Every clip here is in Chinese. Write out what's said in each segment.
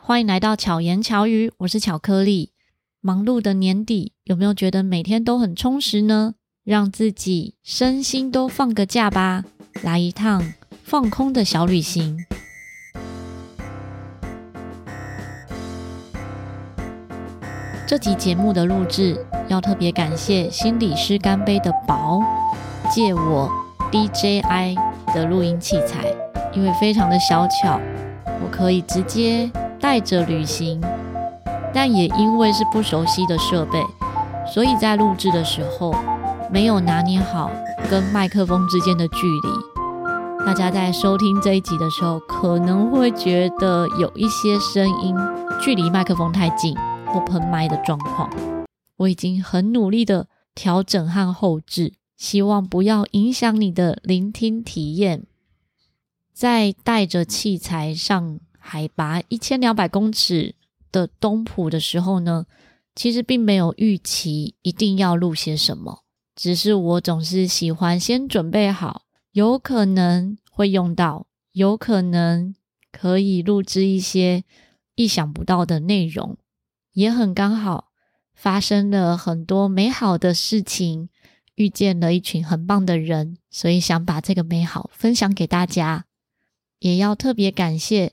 欢迎来到巧言巧语，我是巧克力。忙碌的年底，有没有觉得每天都很充实呢？让自己身心都放个假吧，来一趟放空的小旅行。这集节目的录制要特别感谢心理师干杯的宝借我 DJI 的录音器材，因为非常的小巧，我可以直接带着旅行。但也因为是不熟悉的设备，所以在录制的时候没有拿捏好跟麦克风之间的距离。大家在收听这一集的时候，可能会觉得有一些声音距离麦克风太近或喷麦的状况。我已经很努力的调整和后置，希望不要影响你的聆听体验。在带着器材上海拔一千两百公尺的东埔的时候呢，其实并没有预期一定要录些什么，只是我总是喜欢先准备好，有可能会用到，有可能可以录制一些意想不到的内容，也很刚好发生了很多美好的事情，遇见了一群很棒的人，所以想把这个美好分享给大家，也要特别感谢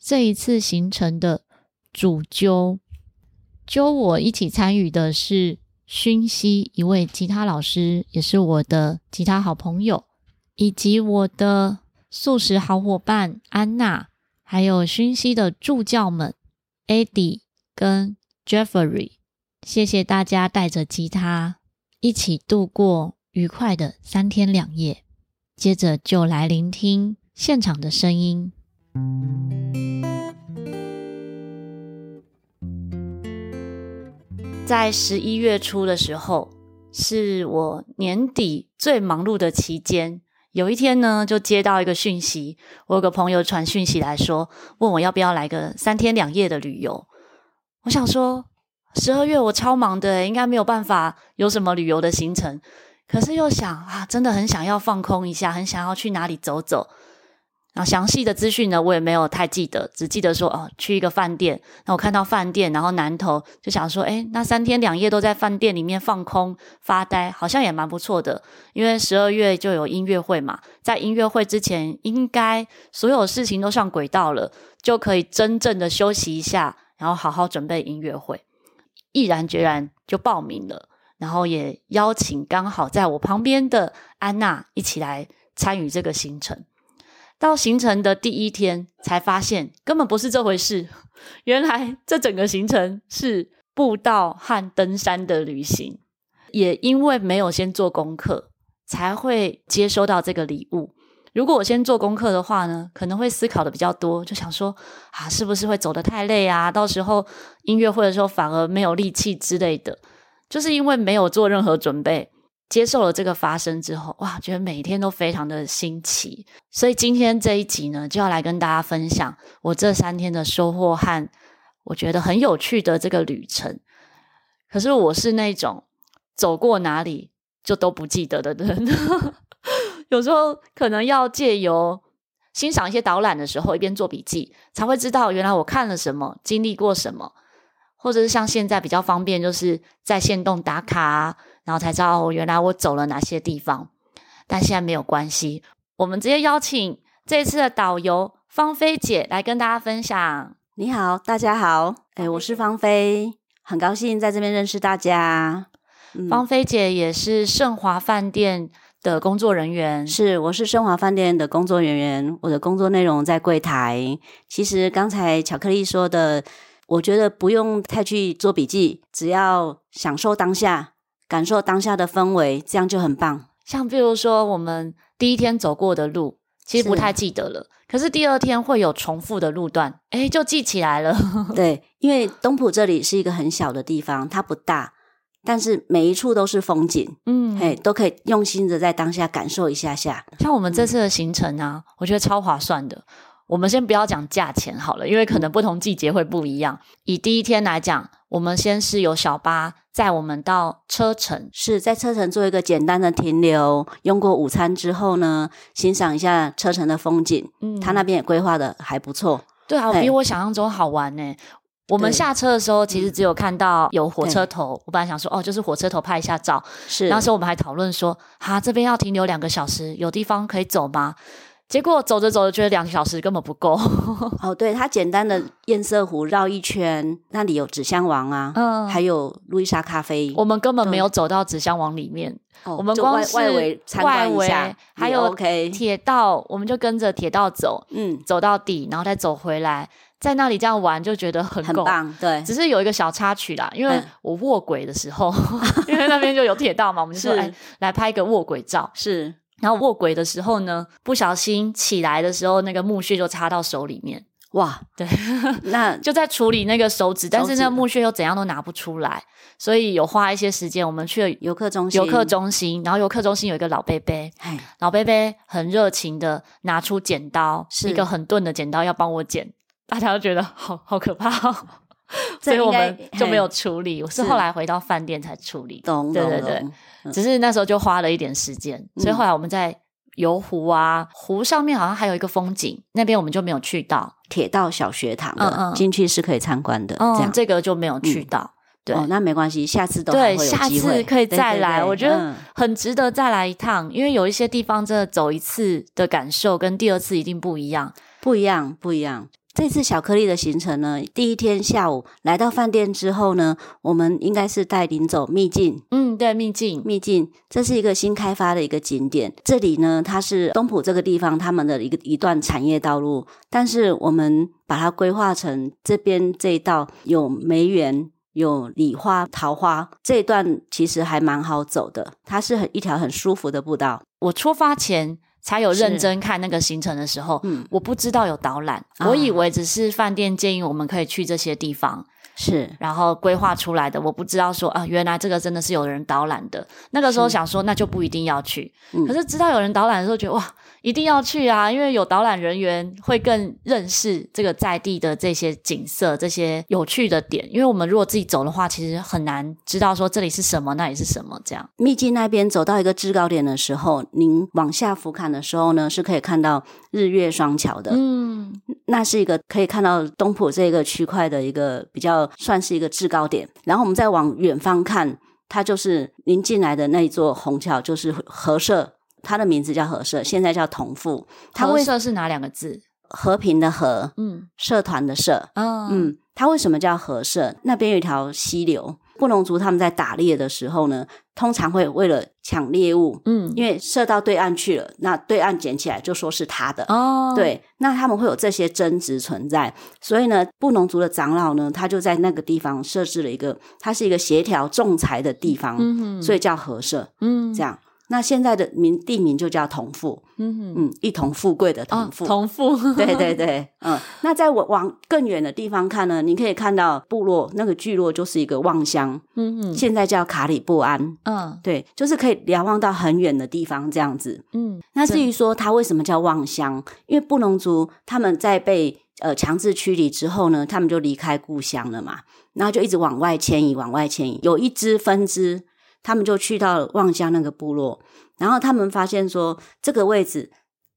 这一次行程的。主揪揪我一起参与的是薰希一位吉他老师，也是我的吉他好朋友，以及我的素食好伙伴安娜，还有薰希的助教们 Eddie 跟 Jeffrey。谢谢大家带着吉他一起度过愉快的三天两夜。接着就来聆听现场的声音。在十一月初的时候，是我年底最忙碌的期间。有一天呢，就接到一个讯息，我有个朋友传讯息来说，问我要不要来个三天两夜的旅游。我想说，十二月我超忙的，应该没有办法有什么旅游的行程。可是又想啊，真的很想要放空一下，很想要去哪里走走。然后详细的资讯呢，我也没有太记得，只记得说哦，去一个饭店。那我看到饭店，然后南投就想说，诶，那三天两夜都在饭店里面放空发呆，好像也蛮不错的。因为十二月就有音乐会嘛，在音乐会之前，应该所有事情都上轨道了，就可以真正的休息一下，然后好好准备音乐会。毅然决然就报名了，然后也邀请刚好在我旁边的安娜一起来参与这个行程。到行程的第一天，才发现根本不是这回事。原来这整个行程是步道和登山的旅行。也因为没有先做功课，才会接收到这个礼物。如果我先做功课的话呢，可能会思考的比较多，就想说啊，是不是会走得太累啊？到时候音乐会的时候反而没有力气之类的。就是因为没有做任何准备。接受了这个发生之后，哇，觉得每天都非常的新奇。所以今天这一集呢，就要来跟大家分享我这三天的收获和我觉得很有趣的这个旅程。可是我是那种走过哪里就都不记得的人，有时候可能要借由欣赏一些导览的时候，一边做笔记，才会知道原来我看了什么，经历过什么，或者是像现在比较方便，就是在线动打卡。然后才知道原来我走了哪些地方，但现在没有关系，我们直接邀请这次的导游芳菲姐来跟大家分享。你好，大家好，哎，我是芳菲，很高兴在这边认识大家。嗯、芳菲姐也是盛华饭店的工作人员，是，我是盛华饭店的工作人员，我的工作内容在柜台。其实刚才巧克力说的，我觉得不用太去做笔记，只要享受当下。感受当下的氛围，这样就很棒。像比如说，我们第一天走过的路，其实不太记得了。可是第二天会有重复的路段，诶，就记起来了。对，因为东埔这里是一个很小的地方，它不大，但是每一处都是风景。嗯，哎，都可以用心的在当下感受一下下。像我们这次的行程啊，嗯、我觉得超划算的。我们先不要讲价钱好了，因为可能不同季节会不一样。以第一天来讲，我们先是有小巴。载我们到车城，是在车城做一个简单的停留，用过午餐之后呢，欣赏一下车城的风景。嗯，他那边也规划的还不错。对啊，比我想象中好玩呢。我们下车的时候，其实只有看到有火车头。我本来想说，哦，就是火车头拍一下照。是，那时候我们还讨论说，哈，这边要停留两个小时，有地方可以走吗？结果走着走着，觉得两个小时根本不够。哦，对，它简单的堰塞湖绕一圈，那里有纸箱王啊，嗯，还有路易莎咖啡。我们根本没有走到纸箱王里面，哦、我们光是外围参观一下，还有铁道，我们就跟着铁道走，嗯，走到底，然后再走回来，在那里这样玩就觉得很很棒。对，只是有一个小插曲啦，因为我卧轨的时候，嗯、因为那边就有铁道嘛，我们就说哎，来拍一个卧轨照，是。然后卧轨的时候呢，不小心起来的时候，那个木屑就插到手里面。哇，对，那就在处理那个手指，但是那个木屑又怎样都拿不出来，所以有花一些时间。我们去了游客中心，游客中心，然后游客中心有一个老伯伯，老伯伯很热情的拿出剪刀，是一个很钝的剪刀要帮我剪，大家都觉得好好可怕哦，所以我们就没有处理。我是后来回到饭店才处理，懂，对对对。只是那时候就花了一点时间，嗯、所以后来我们在游湖啊，湖上面好像还有一个风景，那边我们就没有去到铁道小学堂的，嗯嗯，进去是可以参观的。嗯、这样这个就没有去到。嗯、对、哦，那没关系，下次都对，下次可以再来。对对对，我觉得很值得再来一趟，嗯、因为有一些地方真的走一次的感受跟第二次一定不一样，不一样，不一样。这次小颗粒的行程呢，第一天下午来到饭店之后呢，我们应该是带领走秘境。嗯，对，秘境，秘境，这是一个新开发的一个景点。这里呢，它是东浦这个地方他们的一个一段产业道路，但是我们把它规划成这边这一道有梅园、有李花、桃花这一段，其实还蛮好走的。它是很一条很舒服的步道。我出发前。才有认真看那个行程的时候，嗯，我不知道有导览，啊、我以为只是饭店建议我们可以去这些地方，是，然后规划出来的，我不知道说啊，原来这个真的是有人导览的。那个时候想说，那就不一定要去，嗯、可是知道有人导览的时候，觉得哇。一定要去啊，因为有导览人员会更认识这个在地的这些景色、这些有趣的点。因为我们如果自己走的话，其实很难知道说这里是什么，那里是什么。这样，秘境那边走到一个制高点的时候，您往下俯瞰的时候呢，是可以看到日月双桥的。嗯，那是一个可以看到东浦这个区块的一个比较算是一个制高点。然后我们再往远方看，它就是您进来的那一座红桥，就是和社。它的名字叫和社，现在叫同富。它和社是哪两个字？和平的和，嗯，社团的社，哦、嗯，它为什么叫和社？那边有一条溪流，布农族他们在打猎的时候呢，通常会为了抢猎物，嗯，因为射到对岸去了，那对岸捡起来就说是他的，哦，对，那他们会有这些争执存在，所以呢，布农族的长老呢，他就在那个地方设置了一个，它是一个协调仲裁的地方，嗯，所以叫和社，嗯，这样。那现在的名地名就叫同富，嗯哼嗯，一同富贵的同富，哦、同富，对对对，嗯。那在我往更远的地方看呢，你可以看到部落那个聚落就是一个望乡，嗯嗯现在叫卡里布安，嗯，对，就是可以瞭望到很远的地方这样子，嗯。那至于说它为什么叫望乡，因为布农族他们在被呃强制驱离之后呢，他们就离开故乡了嘛，然后就一直往外迁移，往外迁移，有一支分支。他们就去到望乡那个部落，然后他们发现说，这个位置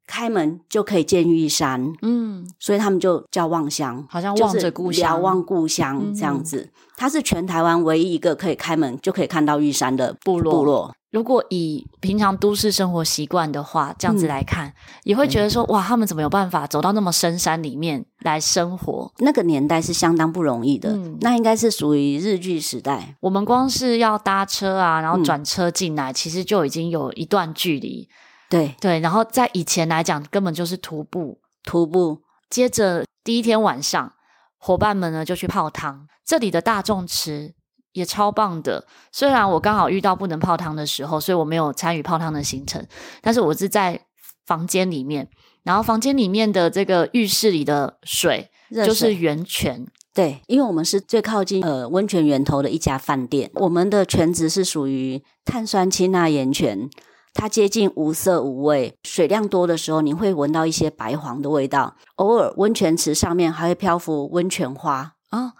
开门就可以见玉山，嗯，所以他们就叫望乡，好像望着故乡，瞭望故乡这样子。嗯、它是全台湾唯一一个可以开门就可以看到玉山的部落。部落如果以平常都市生活习惯的话，这样子来看，嗯、也会觉得说，哇，他们怎么有办法走到那么深山里面来生活？那个年代是相当不容易的，嗯、那应该是属于日据时代。我们光是要搭车啊，然后转车进来，嗯、其实就已经有一段距离。对对，然后在以前来讲，根本就是徒步，徒步。接着第一天晚上，伙伴们呢就去泡汤，这里的大众池。也超棒的，虽然我刚好遇到不能泡汤的时候，所以我没有参与泡汤的行程。但是我是在房间里面，然后房间里面的这个浴室里的水就是源泉。对，因为我们是最靠近呃温泉源头的一家饭店，我们的泉质是属于碳酸氢钠盐泉，它接近无色无味，水量多的时候你会闻到一些白黄的味道，偶尔温泉池上面还会漂浮温泉花啊。哦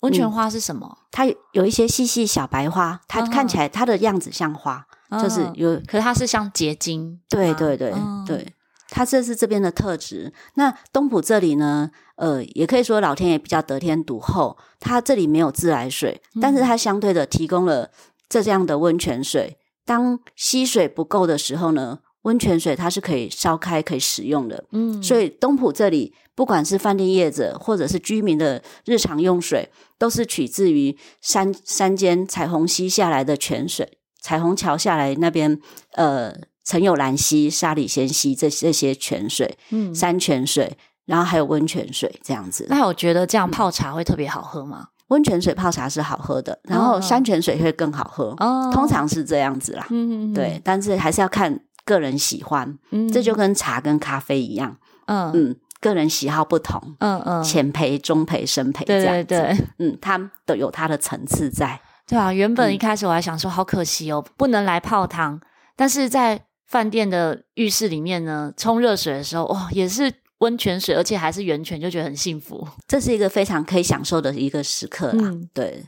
温泉花是什么？嗯、它有一些细细小白花，它看起来它的样子像花，哦、就是有，可是它是像结晶。对对对、哦、对，它这是这边的特质。那东浦这里呢，呃，也可以说老天爷比较得天独厚，它这里没有自来水，但是它相对的提供了这样的温泉水。当溪水不够的时候呢，温泉水它是可以烧开可以使用的。嗯，所以东埔这里不管是饭店业者或者是居民的日常用水，都是取自于山山间彩虹溪下来的泉水，彩虹桥下来那边，呃。曾有兰溪、沙里仙溪这这些泉水，嗯，山泉水，然后还有温泉水这样子。那我觉得这样泡茶会特别好喝吗？温泉水泡茶是好喝的，然后山泉水会更好喝。哦，通常是这样子啦。嗯，对，但是还是要看个人喜欢。嗯，这就跟茶跟咖啡一样。嗯嗯，个人喜好不同。嗯嗯，浅培、中培、深培这样子。对对对。嗯，它都有它的层次在。对啊，原本一开始我还想说，好可惜哦，不能来泡汤，但是在。饭店的浴室里面呢，冲热水的时候，哇，也是温泉水，而且还是源泉，就觉得很幸福。这是一个非常可以享受的一个时刻啦。嗯、对，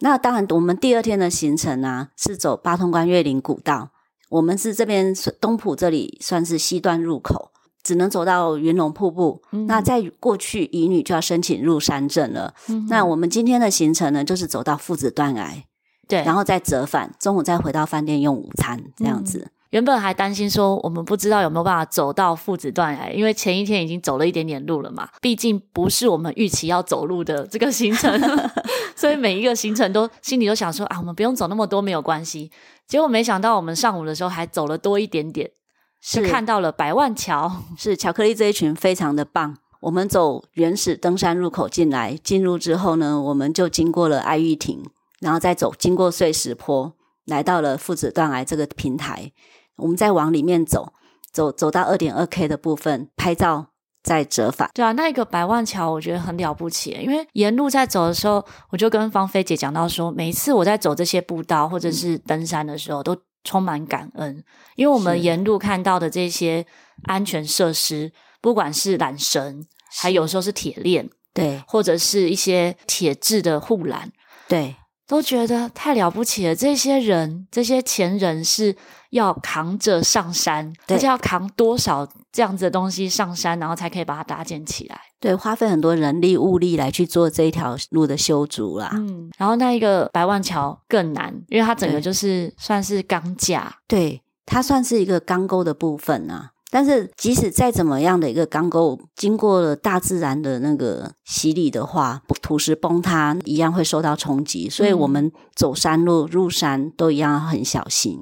那当然，我们第二天的行程呢、啊，是走八通关越岭古道。我们是这边东浦这里算是西段入口，只能走到云龙瀑布。嗯、那再过去，乙女就要申请入山证了。嗯、那我们今天的行程呢，就是走到父子断崖，对，然后再折返，中午再回到饭店用午餐，这样子。嗯原本还担心说，我们不知道有没有办法走到父子断崖，因为前一天已经走了一点点路了嘛。毕竟不是我们预期要走路的这个行程，所以每一个行程都心里都想说啊，我们不用走那么多，没有关系。结果没想到我们上午的时候还走了多一点点，是看到了百万桥。是巧克力这一群非常的棒。我们走原始登山入口进来，进入之后呢，我们就经过了爱玉亭，然后再走经过碎石坡，来到了父子断崖这个平台。我们再往里面走，走走到二点二 K 的部分，拍照再折返。对啊，那一个百万桥我觉得很了不起，因为沿路在走的时候，我就跟芳菲姐讲到说，每一次我在走这些步道或者是登山的时候，都充满感恩，因为我们沿路看到的这些安全设施，不管是缆绳，还有时候是铁链，对，或者是一些铁质的护栏，对。都觉得太了不起了！这些人，这些前人是要扛着上山，而且要扛多少这样子的东西上山，然后才可以把它搭建起来。对，花费很多人力物力来去做这一条路的修筑啦。嗯，然后那一个百万桥更难，因为它整个就是算是钢架，对，它算是一个钢构的部分啊。但是，即使再怎么样的一个钢构，经过了大自然的那个洗礼的话，土石崩塌一样会受到冲击。所以，我们走山路、入山都一样很小心。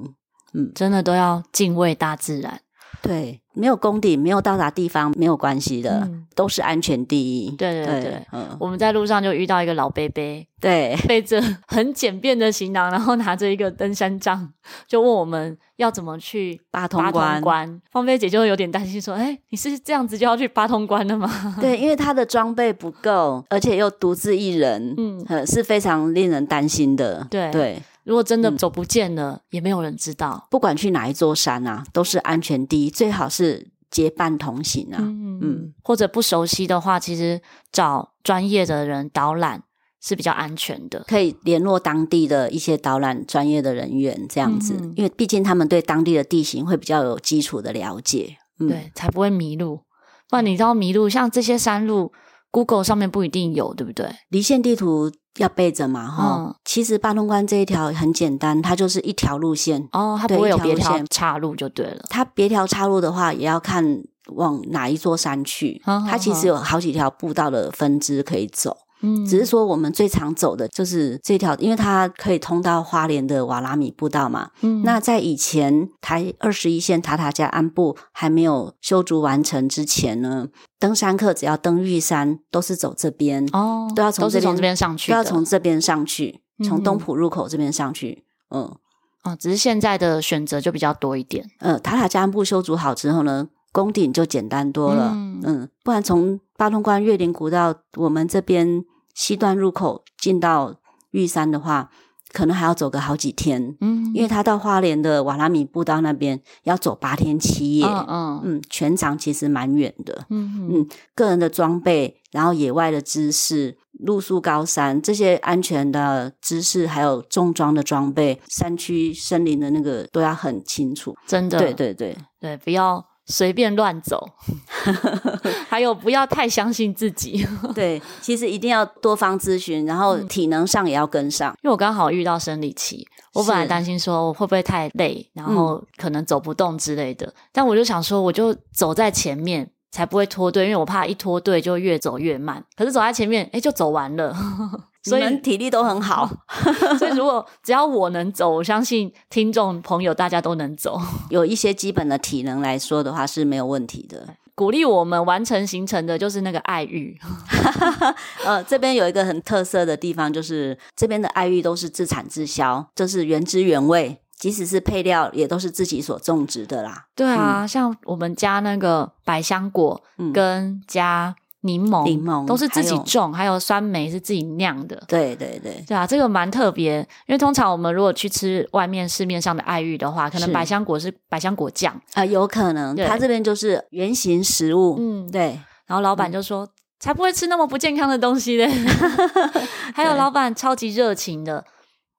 嗯，真的都要敬畏大自然。对。没有攻顶，没有到达地方，没有关系的，嗯、都是安全第一。对对对，对嗯、我们在路上就遇到一个老伯伯，对，背着 很简便的行囊，然后拿着一个登山杖，就问我们要怎么去八通关。芳菲姐就有点担心说：“哎，你是这样子就要去八通关的吗？”对，因为他的装备不够，而且又独自一人，嗯，是非常令人担心的。对对。对如果真的走不见了，嗯、也没有人知道。不管去哪一座山啊，都是安全第一，最好是结伴同行啊。嗯，嗯，或者不熟悉的话，其实找专业的人导览是比较安全的，可以联络当地的一些导览专业的人员，这样子，嗯、因为毕竟他们对当地的地形会比较有基础的了解，嗯、对，才不会迷路。不然你知道迷路，像这些山路，Google 上面不一定有，对不对？离线地图。要备着嘛，哈、嗯。其实八通关这一条很简单，它就是一条路线哦，它不会有别条岔路就对了。它别条岔路的话，也要看往哪一座山去。嗯、它其实有好几条步道的分支可以走。嗯，只是说我们最常走的就是这条，因为它可以通到花莲的瓦拉米步道嘛。嗯，那在以前台二十一线塔塔加安部还没有修筑完成之前呢，登山客只要登玉山都是走这边哦，都要从这边从这边上去，都要从这边上去，从东浦入口这边上去。嗯，哦，只是现在的选择就比较多一点。嗯，塔塔加安部修筑好之后呢，攻顶就简单多了。嗯，嗯，不然从八通关越岭古道，我们这边西段入口进到玉山的话，可能还要走个好几天。嗯，因为他到花莲的瓦拉米步道那边要走八天七夜。嗯全长其实蛮远的。嗯，个人的装备，然后野外的知识，露宿高山这些安全的知识，还有重装的装备，山区森林的那个都要很清楚。真的，对对对对，不要。随便乱走，还有不要太相信自己。对，其实一定要多方咨询，然后体能上也要跟上。因为我刚好遇到生理期，我本来担心说我会不会太累，然后可能走不动之类的。嗯、但我就想说，我就走在前面，才不会脱队，因为我怕一脱队就越走越慢。可是走在前面，哎，就走完了。所以体力都很好，所以如果只要我能走，我相信听众朋友大家都能走。有一些基本的体能来说的话是没有问题的。鼓励我们完成行程的就是那个爱玉。呃，这边有一个很特色的地方，就是这边的爱玉都是自产自销，就是原汁原味，即使是配料也都是自己所种植的啦。对啊，嗯、像我们家那个百香果跟加。柠檬，柠檬都是自己种，还有，还有酸梅是自己酿的。对对对，对啊，这个蛮特别，因为通常我们如果去吃外面市面上的爱玉的话，可能百香果是百香果酱啊、呃，有可能。它这边就是原型食物，嗯，对。然后老板就说、嗯：“才不会吃那么不健康的东西嘞。”还有老板超级热情的，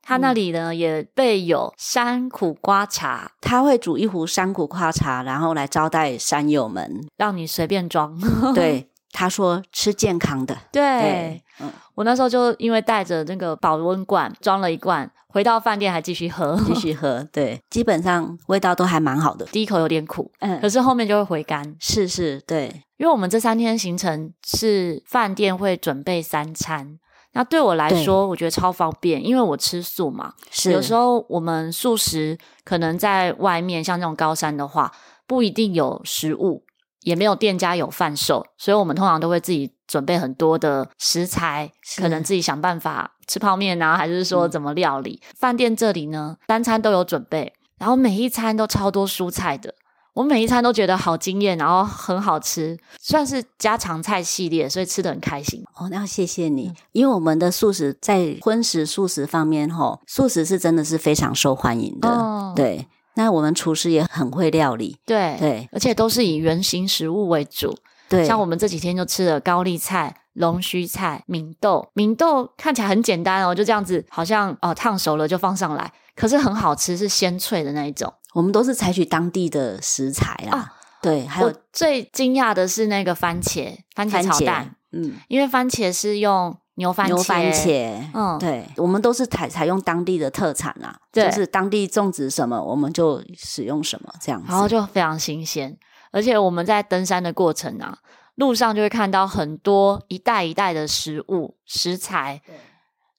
他那里呢、嗯、也备有山苦瓜茶，他会煮一壶山苦瓜茶，然后来招待山友们，让你随便装。对。他说吃健康的，对，对嗯，我那时候就因为带着那个保温罐装了一罐，回到饭店还继续喝，继续喝，对，基本上味道都还蛮好的。第一口有点苦，嗯，可是后面就会回甘，是是，对，因为我们这三天行程是饭店会准备三餐，那对我来说我觉得超方便，因为我吃素嘛，是有时候我们素食可能在外面像这种高山的话不一定有食物。也没有店家有贩售，所以我们通常都会自己准备很多的食材，可能自己想办法吃泡面啊，还是说怎么料理。嗯、饭店这里呢，三餐都有准备，然后每一餐都超多蔬菜的，我每一餐都觉得好惊艳，然后很好吃，算是家常菜系列，所以吃得很开心。哦，那谢谢你，因为我们的素食在荤食素食方面，吼，素食是真的是非常受欢迎的，哦、对。那我们厨师也很会料理，对对，而且都是以原形食物为主。对，像我们这几天就吃了高丽菜、龙须菜、明豆。明豆看起来很简单哦，就这样子，好像哦烫熟了就放上来，可是很好吃，是鲜脆的那一种。我们都是采取当地的食材啊。哦、对，还有最惊讶的是那个番茄，番茄炒蛋。嗯，因为番茄是用。牛番茄，牛番茄，嗯，对，我们都是采采用当地的特产啊，就是当地种植什么，我们就使用什么这样子，然后就非常新鲜。而且我们在登山的过程啊，路上就会看到很多一袋一袋的食物食材。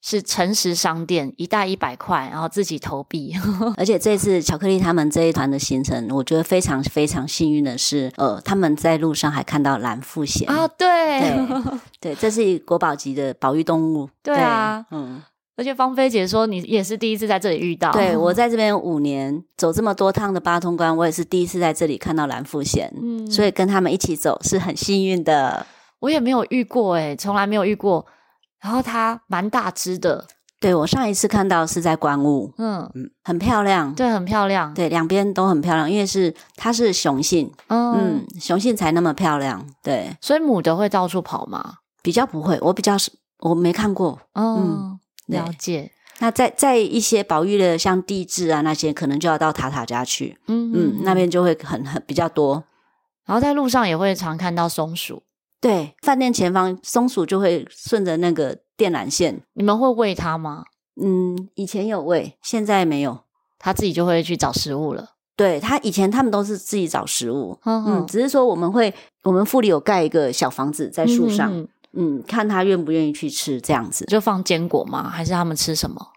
是诚实商店，一袋一百块，然后自己投币。而且这次巧克力他们这一团的行程，我觉得非常非常幸运的是，呃，他们在路上还看到蓝腹鹇啊，对对，对，这是国宝级的保育动物。对啊，对嗯，而且芳菲姐说你也是第一次在这里遇到。对，我在这边五年，走这么多趟的八通关，我也是第一次在这里看到蓝腹鷴，嗯，所以跟他们一起走是很幸运的。我也没有遇过诶，从来没有遇过。然后它蛮大只的，对，我上一次看到是在观雾，嗯嗯，很漂亮，对，很漂亮，对，两边都很漂亮，因为是它是雄性，嗯，嗯，雄性才那么漂亮，对，所以母的会到处跑吗？比较不会，我比较是我没看过，哦、嗯，了解。那在在一些保育的像地质啊那些，可能就要到塔塔家去，嗯嗯，那边就会很很比较多，然后在路上也会常看到松鼠。对，饭店前方松鼠就会顺着那个电缆线。你们会喂它吗？嗯，以前有喂，现在没有，它自己就会去找食物了。对，它以前他们都是自己找食物，嗯，只是说我们会，我们府里有盖一个小房子在树上，嗯，嗯，看它愿不愿意去吃这样子。就放坚果吗？还是他们吃什么？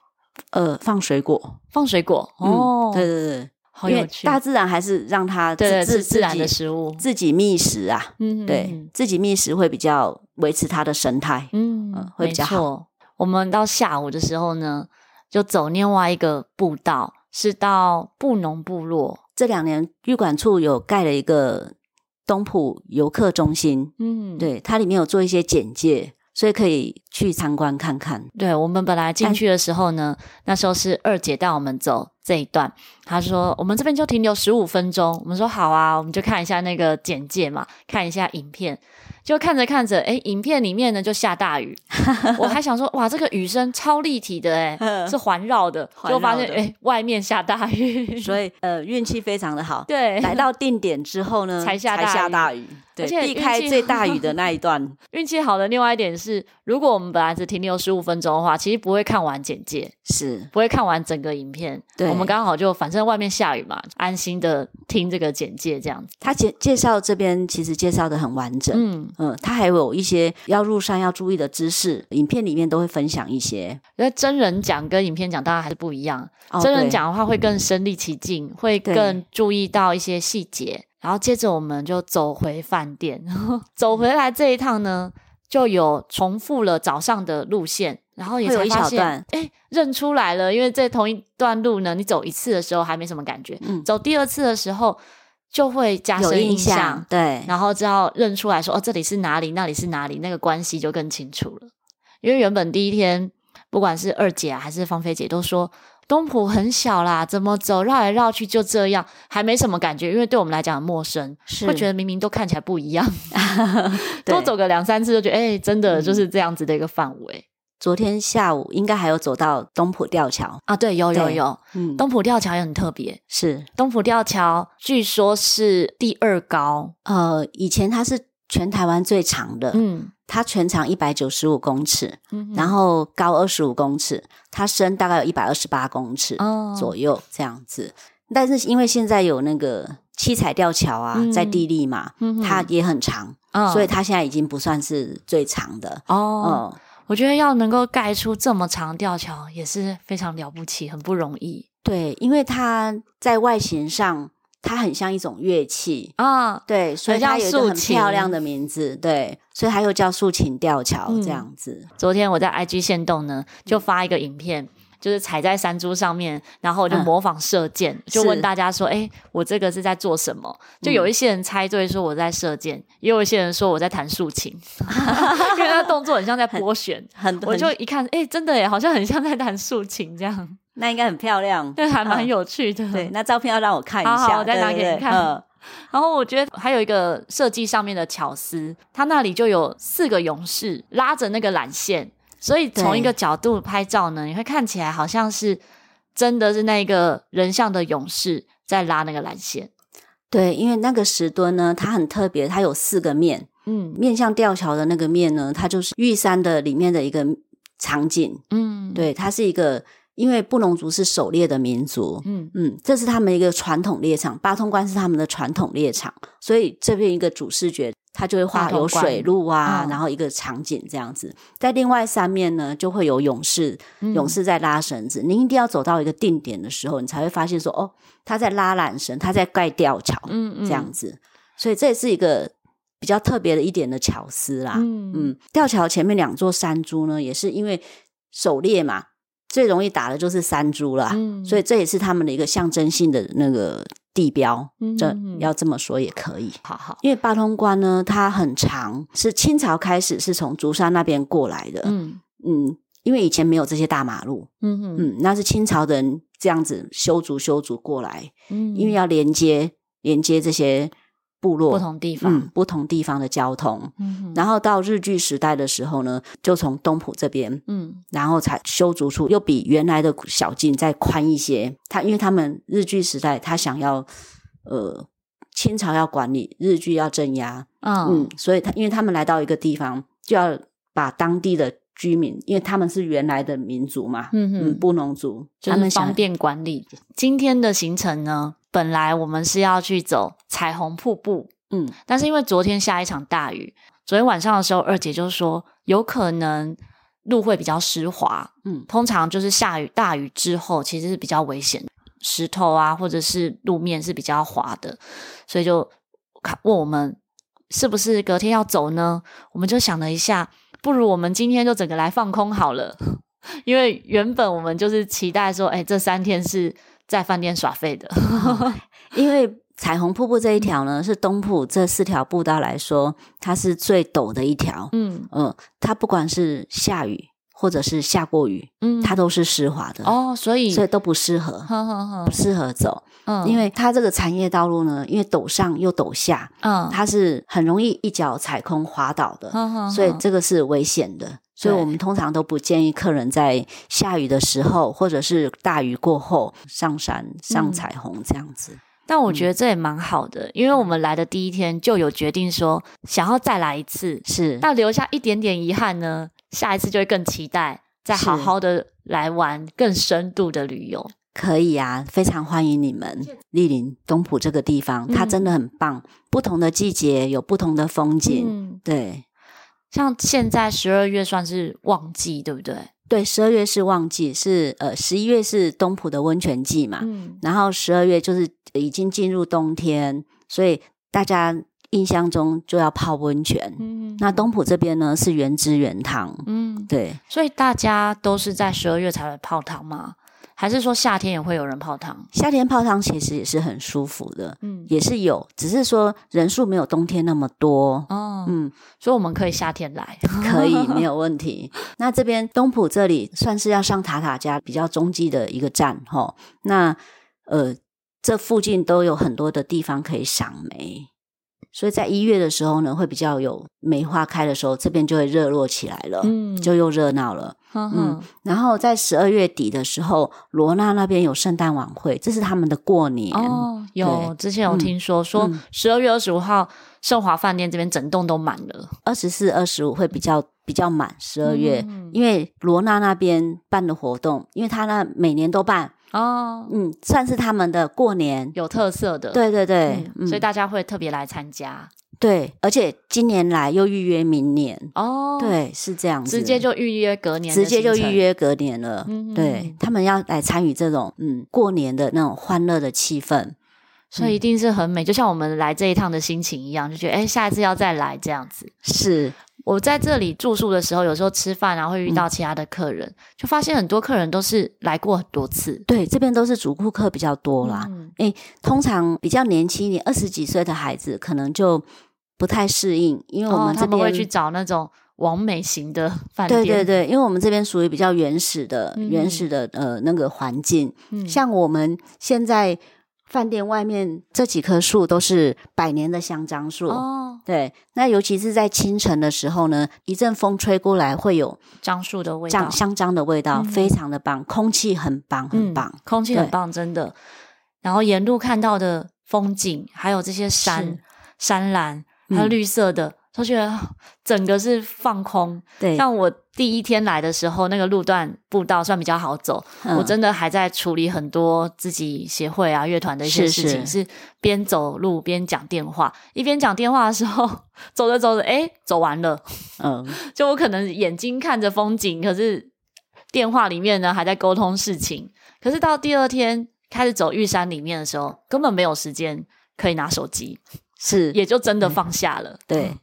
呃，放水果，放水果。哦，嗯，对对对。因为大自然还是让它自对自自然的食物自己觅食啊，嗯，对，自己觅食会比较维持它的生态，嗯，呃、会比较好。我们到下午的时候呢，就走另外一个步道，是到布农部落。这两年玉管处有盖了一个东埔游客中心，嗯，对，它里面有做一些简介。所以可以去参观看看。对，我们本来进去的时候呢，那时候是二姐带我们走这一段，他说我们这边就停留十五分钟。我们说好啊，我们就看一下那个简介嘛，看一下影片。就看着看着，诶，影片里面呢就下大雨，我还想说，哇，这个雨声超立体的，诶，是环绕的，就发现，诶，外面下大雨，所以呃，运气非常的好。对，来到定点之后呢，才下大雨。对，避开最大雨的那一段。运气好的另外一点是，如果我们本来只停留十五分钟的话，其实不会看完简介，是不会看完整个影片。对，我们刚好就反正外面下雨嘛，安心的听这个简介这样子。他介介绍这边其实介绍的很完整，嗯嗯，他还有一些要入山要注意的知识，影片里面都会分享一些。因为真人讲跟影片讲当然还是不一样，哦、真人讲的话会更身临其境，嗯、会更注意到一些细节。然后接着我们就走回饭店，走回来这一趟呢，就有重复了早上的路线，然后也才发现，哎，认出来了，因为在同一段路呢，你走一次的时候还没什么感觉，嗯，走第二次的时候就会加深印象，印象对，然后知道认出来说，哦，这里是哪里，那里是哪里，那个关系就更清楚了。因为原本第一天，不管是二姐啊，还是芳菲姐都说。东浦很小啦，怎么走绕来绕去就这样，还没什么感觉，因为对我们来讲很陌生，是会觉得明明都看起来不一样，多走个两三次就觉得，哎、欸，真的就是这样子的一个范围。嗯、昨天下午应该还有走到东浦吊桥啊，对，有有有，嗯，东埔吊桥也很特别，是东浦吊桥，据说是第二高，呃，以前它是全台湾最长的，嗯。它全长一百九十五公尺，嗯、然后高二十五公尺，它深大概有一百二十八公尺左右这样子。哦、但是因为现在有那个七彩吊桥啊，嗯、在地利嘛，嗯、它也很长，哦、所以它现在已经不算是最长的哦。嗯、我觉得要能够盖出这么长吊桥也是非常了不起，很不容易。对，因为它在外形上。它很像一种乐器啊，哦、对，所以它有一个很漂亮的名字，对，所以它又叫竖琴吊桥这样子。嗯、昨天我在 IG 线动呢，就发一个影片，嗯、就是踩在山猪上面，然后我就模仿射箭，嗯、就问大家说：“哎是，我这个是在做什么？”就有一些人猜对说我在射箭，嗯、也有一些人说我在弹竖琴，因为他动作很像在拨弦，很，很我就一看，哎，真的耶，好像很像在弹竖琴这样。那应该很漂亮，对，还蛮有趣的。对，那照片要让我看一下，好好我再拿给你看。嗯、然后我觉得还有一个设计上面的巧思，它那里就有四个勇士拉着那个缆线，所以从一个角度拍照呢，你会看起来好像是真的是那个人像的勇士在拉那个缆线。对，因为那个石墩呢，它很特别，它有四个面，嗯，面向吊桥的那个面呢，它就是玉山的里面的一个场景，嗯，对，它是一个。因为布农族是狩猎的民族，嗯嗯，这是他们一个传统猎场，八通关是他们的传统猎场，所以这边一个主视觉，它就会画有水路啊，然后一个场景这样子。在另外三面呢，就会有勇士，勇士在拉绳子。你一定要走到一个定点的时候，你才会发现说，哦，他在拉缆绳，他在盖吊桥，嗯嗯，这样子。所以这也是一个比较特别的一点的巧思啦。嗯嗯，吊桥前面两座山猪呢，也是因为狩猎嘛。最容易打的就是山猪了，嗯、所以这也是他们的一个象征性的那个地标，嗯、这要这么说也可以。好好，因为八通关呢，它很长，是清朝开始是从竹山那边过来的。嗯嗯，因为以前没有这些大马路，嗯哼嗯，那是清朝的人这样子修竹修竹过来，嗯，因为要连接连接这些。部落不同地方，嗯，不同地方的交通，嗯，然后到日据时代的时候呢，就从东浦这边，嗯，然后才修筑出又比原来的小径再宽一些。他因为他们日据时代，他想要，呃，清朝要管理，日据要镇压，哦、嗯，所以他因为他们来到一个地方，就要把当地的居民，因为他们是原来的民族嘛，嗯哼，嗯，布农族，他们方便管理。今天的行程呢？本来我们是要去走彩虹瀑布，嗯，但是因为昨天下一场大雨，昨天晚上的时候，二姐就说有可能路会比较湿滑，嗯，通常就是下雨大雨之后，其实是比较危险的，石头啊或者是路面是比较滑的，所以就看问我们是不是隔天要走呢？我们就想了一下，不如我们今天就整个来放空好了，因为原本我们就是期待说，哎，这三天是。在饭店耍废的，因为彩虹瀑布这一条呢，是东埔这四条步道来说，它是最陡的一条。嗯嗯，它不管是下雨或者是下过雨，嗯，它都是湿滑的哦，所以所以都不适合，呵呵呵不适合走，嗯，因为它这个产业道路呢，因为陡上又陡下，嗯，它是很容易一脚踩空滑倒的，所以这个是危险的，所以我们通常都不建议客人在下雨的时候或者是大雨过后上山上彩虹这样子。嗯但我觉得这也蛮好的，嗯、因为我们来的第一天就有决定说想要再来一次，是。那留下一点点遗憾呢，下一次就会更期待再好好的来玩更深度的旅游。可以啊，非常欢迎你们莅临东埔这个地方，它真的很棒，嗯、不同的季节有不同的风景。嗯、对，像现在十二月算是旺季，对不对？对，十二月是旺季，是呃，十一月是东埔的温泉季嘛，嗯，然后十二月就是已经进入冬天，所以大家印象中就要泡温泉。嗯，那东浦这边呢是原汁原汤，嗯，对，所以大家都是在十二月才会泡汤吗？还是说夏天也会有人泡汤？夏天泡汤其实也是很舒服的，嗯，也是有，只是说人数没有冬天那么多哦，嗯，所以我们可以夏天来，可以没有问题。那这边东浦这里算是要上塔塔家比较中继的一个站哈，那呃，这附近都有很多的地方可以赏梅。所以在一月的时候呢，会比较有梅花开的时候，这边就会热络起来了，嗯，就又热闹了，嗯。然后在十二月底的时候，罗娜那边有圣诞晚会，这是他们的过年。哦，有之前有听说、嗯、说十二月二十五号，盛华饭店这边整栋都满了，二十四、二十五会比较比较满。十二月，嗯、因为罗娜那边办的活动，因为他那每年都办。哦，嗯，算是他们的过年有特色的，对对对，嗯、所以大家会特别来参加。对，而且今年来又预约明年。哦，对，是这样子，直接就预约隔年，直接就预约隔年了。嗯，对，他们要来参与这种嗯过年的那种欢乐的气氛，所以一定是很美，就像我们来这一趟的心情一样，就觉得哎，下一次要再来这样子。是。我在这里住宿的时候，有时候吃饭然后，会遇到其他的客人，嗯、就发现很多客人都是来过很多次。对，这边都是主顾客比较多啦。嗯、诶，通常比较年轻一点，二十几岁的孩子可能就不太适应，因为我们这边、会去找那种完美型的饭店。对对对，因为我们这边属于比较原始的、嗯、原始的呃那个环境，嗯、像我们现在。饭店外面这几棵树都是百年的香樟树哦，对，那尤其是在清晨的时候呢，一阵风吹过来，会有樟树的味道，香樟的味道，嗯、非常的棒，空气很棒，很棒，嗯、空气很棒，真的。然后沿路看到的风景，还有这些山、山岚，还有绿色的。嗯都觉得 整个是放空，对。像我第一天来的时候，那个路段步道算比较好走，嗯、我真的还在处理很多自己协会啊乐团的一些事情，是，边走路边讲电话，一边讲电话的时候，走着走着，哎，走完了，嗯，就我可能眼睛看着风景，可是电话里面呢还在沟通事情，可是到第二天开始走玉山里面的时候，根本没有时间可以拿手机，是，也就真的放下了，嗯、对。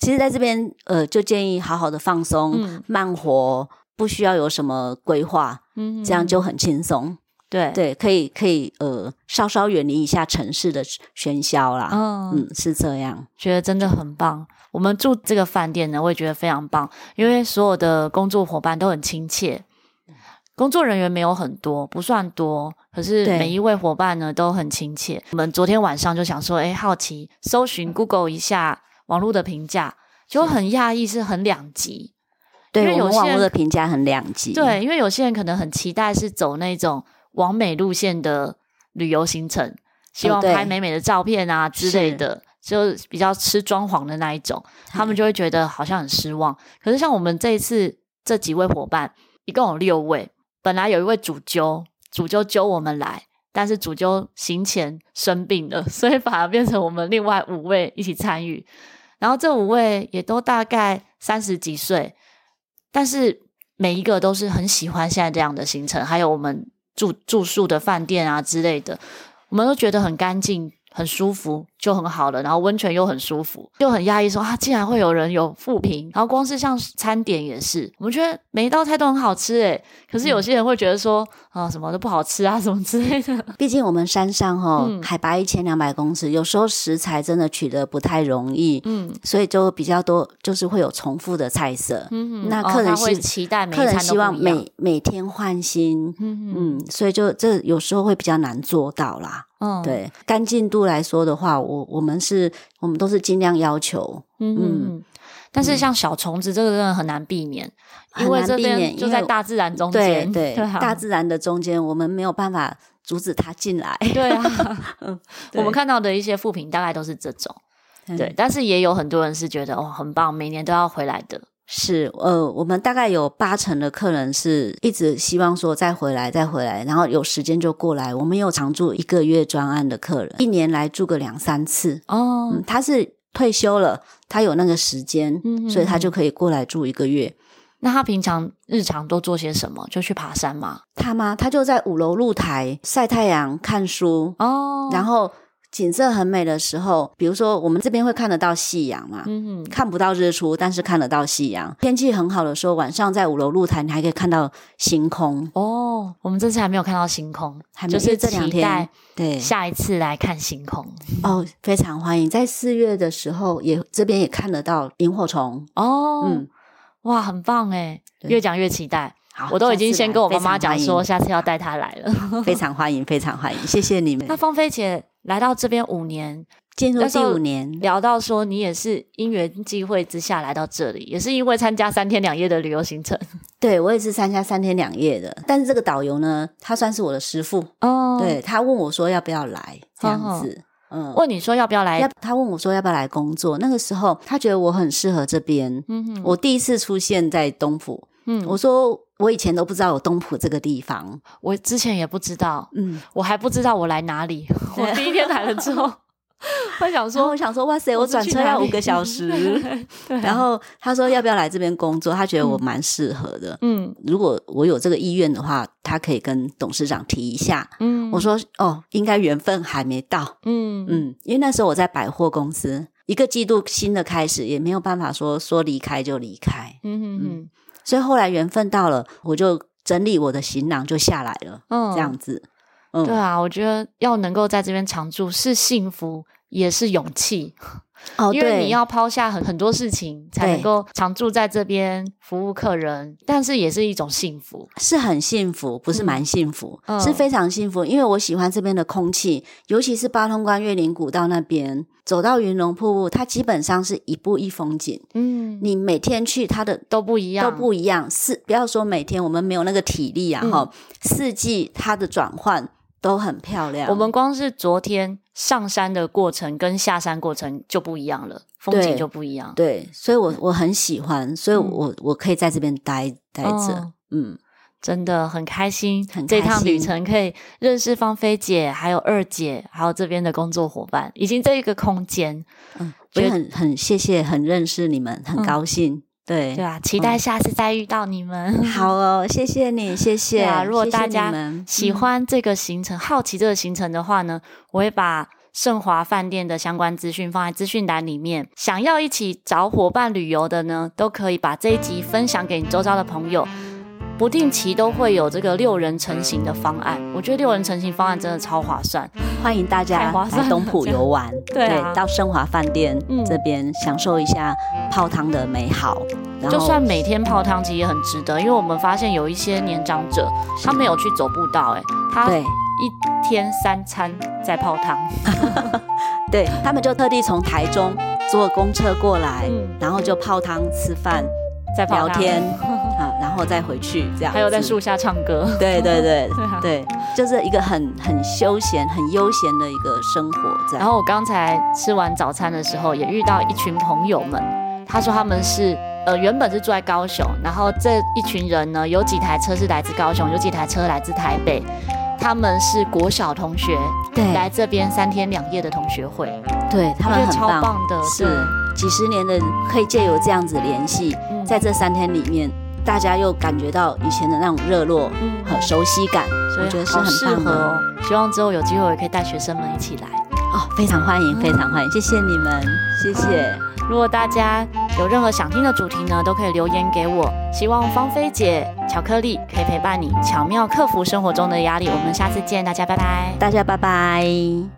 其实，在这边，呃，就建议好好的放松、嗯、慢活，不需要有什么规划，嗯，这样就很轻松。对对，可以可以，呃，稍稍远离一下城市的喧嚣啦。嗯嗯，是这样，觉得真的很棒。我们住这个饭店呢，我也觉得非常棒，因为所有的工作伙伴都很亲切，工作人员没有很多，不算多，可是每一位伙伴呢都很亲切。我们昨天晚上就想说，哎，好奇搜寻 Google 一下。网络的评价就很讶异，是很两极。对，因为有些人网络的评价很两极。对，因为有些人可能很期待是走那种完美路线的旅游行程，希望拍美美的照片啊之类的，就比较吃装潢的那一种，他们就会觉得好像很失望。可是像我们这一次这几位伙伴，一共有六位，本来有一位主揪，主揪揪我们来。但是主揪行前生病了，所以反而变成我们另外五位一起参与。然后这五位也都大概三十几岁，但是每一个都是很喜欢现在这样的行程，还有我们住住宿的饭店啊之类的，我们都觉得很干净、很舒服，就很好了，然后温泉又很舒服，就很压抑说啊，竟然会有人有负评。然后光是像餐点也是，我们觉得每一道菜都很好吃诶，可是有些人会觉得说、嗯、啊，什么都不好吃啊，什么之类的。毕竟我们山上哈、哦嗯，海拔一千两百公尺，有时候食材真的取得不太容易，嗯，所以就比较多，就是会有重复的菜色。嗯，那客人会期待每，客人希望每每天换新，嗯嗯，所以就这有时候会比较难做到啦。嗯，对，干净度来说的话，我我我们是，我们都是尽量要求，嗯嗯。但是像小虫子这个真的很难避免，因为这边就在大自然中间，对对，大自然的中间，我们没有办法阻止它进来。对啊，我们看到的一些副品大概都是这种，对。但是也有很多人是觉得哦，很棒，每年都要回来的。是，呃，我们大概有八成的客人是一直希望说再回来，再回来，然后有时间就过来。我们有常住一个月专案的客人，一年来住个两三次。哦，嗯，他是退休了，他有那个时间，嗯，所以他就可以过来住一个月。那他平常日常都做些什么？就去爬山吗？他吗？他就在五楼露台晒太阳、看书。哦，然后。景色很美的时候，比如说我们这边会看得到夕阳嘛，嗯，看不到日出，但是看得到夕阳。天气很好的时候，晚上在五楼露台，你还可以看到星空。哦，我们这次还没有看到星空，还没就是这两天，对，下一次来看星空。哦，非常欢迎，在四月的时候也这边也看得到萤火虫。哦，嗯，哇，很棒哎，越讲越期待。好，我都已经先跟我妈妈讲说，下次要带她来了。非常欢迎，非常欢迎，谢谢你们。那芳菲姐。来到这边五年，进入第五年，聊到说你也是因缘际会之下来到这里，也是因为参加三天两夜的旅游行程。对，我也是参加三天两夜的，但是这个导游呢，他算是我的师傅哦。对，他问我说要不要来这样子，嗯，问你说要不要来？要他问我说要不要来工作？那个时候他觉得我很适合这边。嗯哼，我第一次出现在东埔。嗯，我说我以前都不知道有东浦这个地方，我之前也不知道。嗯，我还不知道我来哪里。我第一天来了之后，我想说，我想说，哇塞，我转车要五个小 时。然后他说要不要来这边工作？他觉得我蛮适合的。嗯，如果我有这个意愿的话，他可以跟董事长提一下。嗯，我说哦，应该缘分还没到。嗯嗯，因为那时候我在百货公司，一个季度新的开始，也没有办法说说离开就离开。嗯嗯嗯。所以后来缘分到了，我就整理我的行囊就下来了。嗯，这样子，嗯，对啊，我觉得要能够在这边常住是幸福，也是勇气。哦，因为你要抛下很很多事情，才能够常住在这边服务客人，但是也是一种幸福，是很幸福，不是蛮幸福，嗯，是非常幸福。因为我喜欢这边的空气，尤其是八通关越岭古道那边，走到云龙瀑布，它基本上是一步一风景。嗯，你每天去它的都不一样，都不一样。四不要说每天，我们没有那个体力啊，哈，嗯，四季它的转换。都很漂亮。我们光是昨天上山的过程跟下山过程就不一样了，风景就不一样。对，所以我我很喜欢，所以我、嗯、我可以在这边待待着。嗯，嗯，真的很开心，很开心，这趟旅程可以认识芳菲姐，还有二姐，还有这边的工作伙伴，以及这一个空间。嗯，我也很很谢谢，很认识你们，很高兴。嗯对对啊，期待下次再遇到你们。嗯、好哦，谢谢你，谢谢。啊，如果大家喜欢这个行程，好奇这个行程的话呢，我会把盛华饭店的相关资讯放在资讯栏里面。想要一起找伙伴旅游的呢，都可以把这一集分享给你周遭的朋友。不定期都会有这个六人成行的方案，我觉得六人成行方案真的超划算，欢迎大家来东浦游玩，对，啊、对，到盛华饭店这边享受一下泡汤的美好。嗯、就算每天泡汤其实也很值得，因为我们发现有一些年长者他没有去走步道，哎，他一天三餐在泡汤，对，他们就特地从台中坐公车过来，嗯、然后就泡汤吃饭。在聊天。啊，然后再回去这样，还有在树下唱歌，对对对 对，就是一个很很休闲、很悠闲的一个生活。这样。然后我刚才吃完早餐的时候，也遇到一群朋友们，他说他们是呃原本是住在高雄，然后这一群人呢，有几台车是来自高雄，有几台车来自台北，他们是国小同学，对，来这边三天两夜的同学会，对他们很超棒的，是几十年的可以借由这样子联系。在这三天里面，大家又感觉到以前的那种热络和熟悉感，嗯、我觉得是很棒的。哦。希望之后有机会也可以带学生们一起来。哦，非常欢迎，非常欢迎，谢谢你们，谢谢。如果大家有任何想听的主题呢，都可以留言给我。希望芳菲姐巧克力可以陪伴你，巧妙克服生活中的压力。我们下次见，大家拜拜，大家拜拜。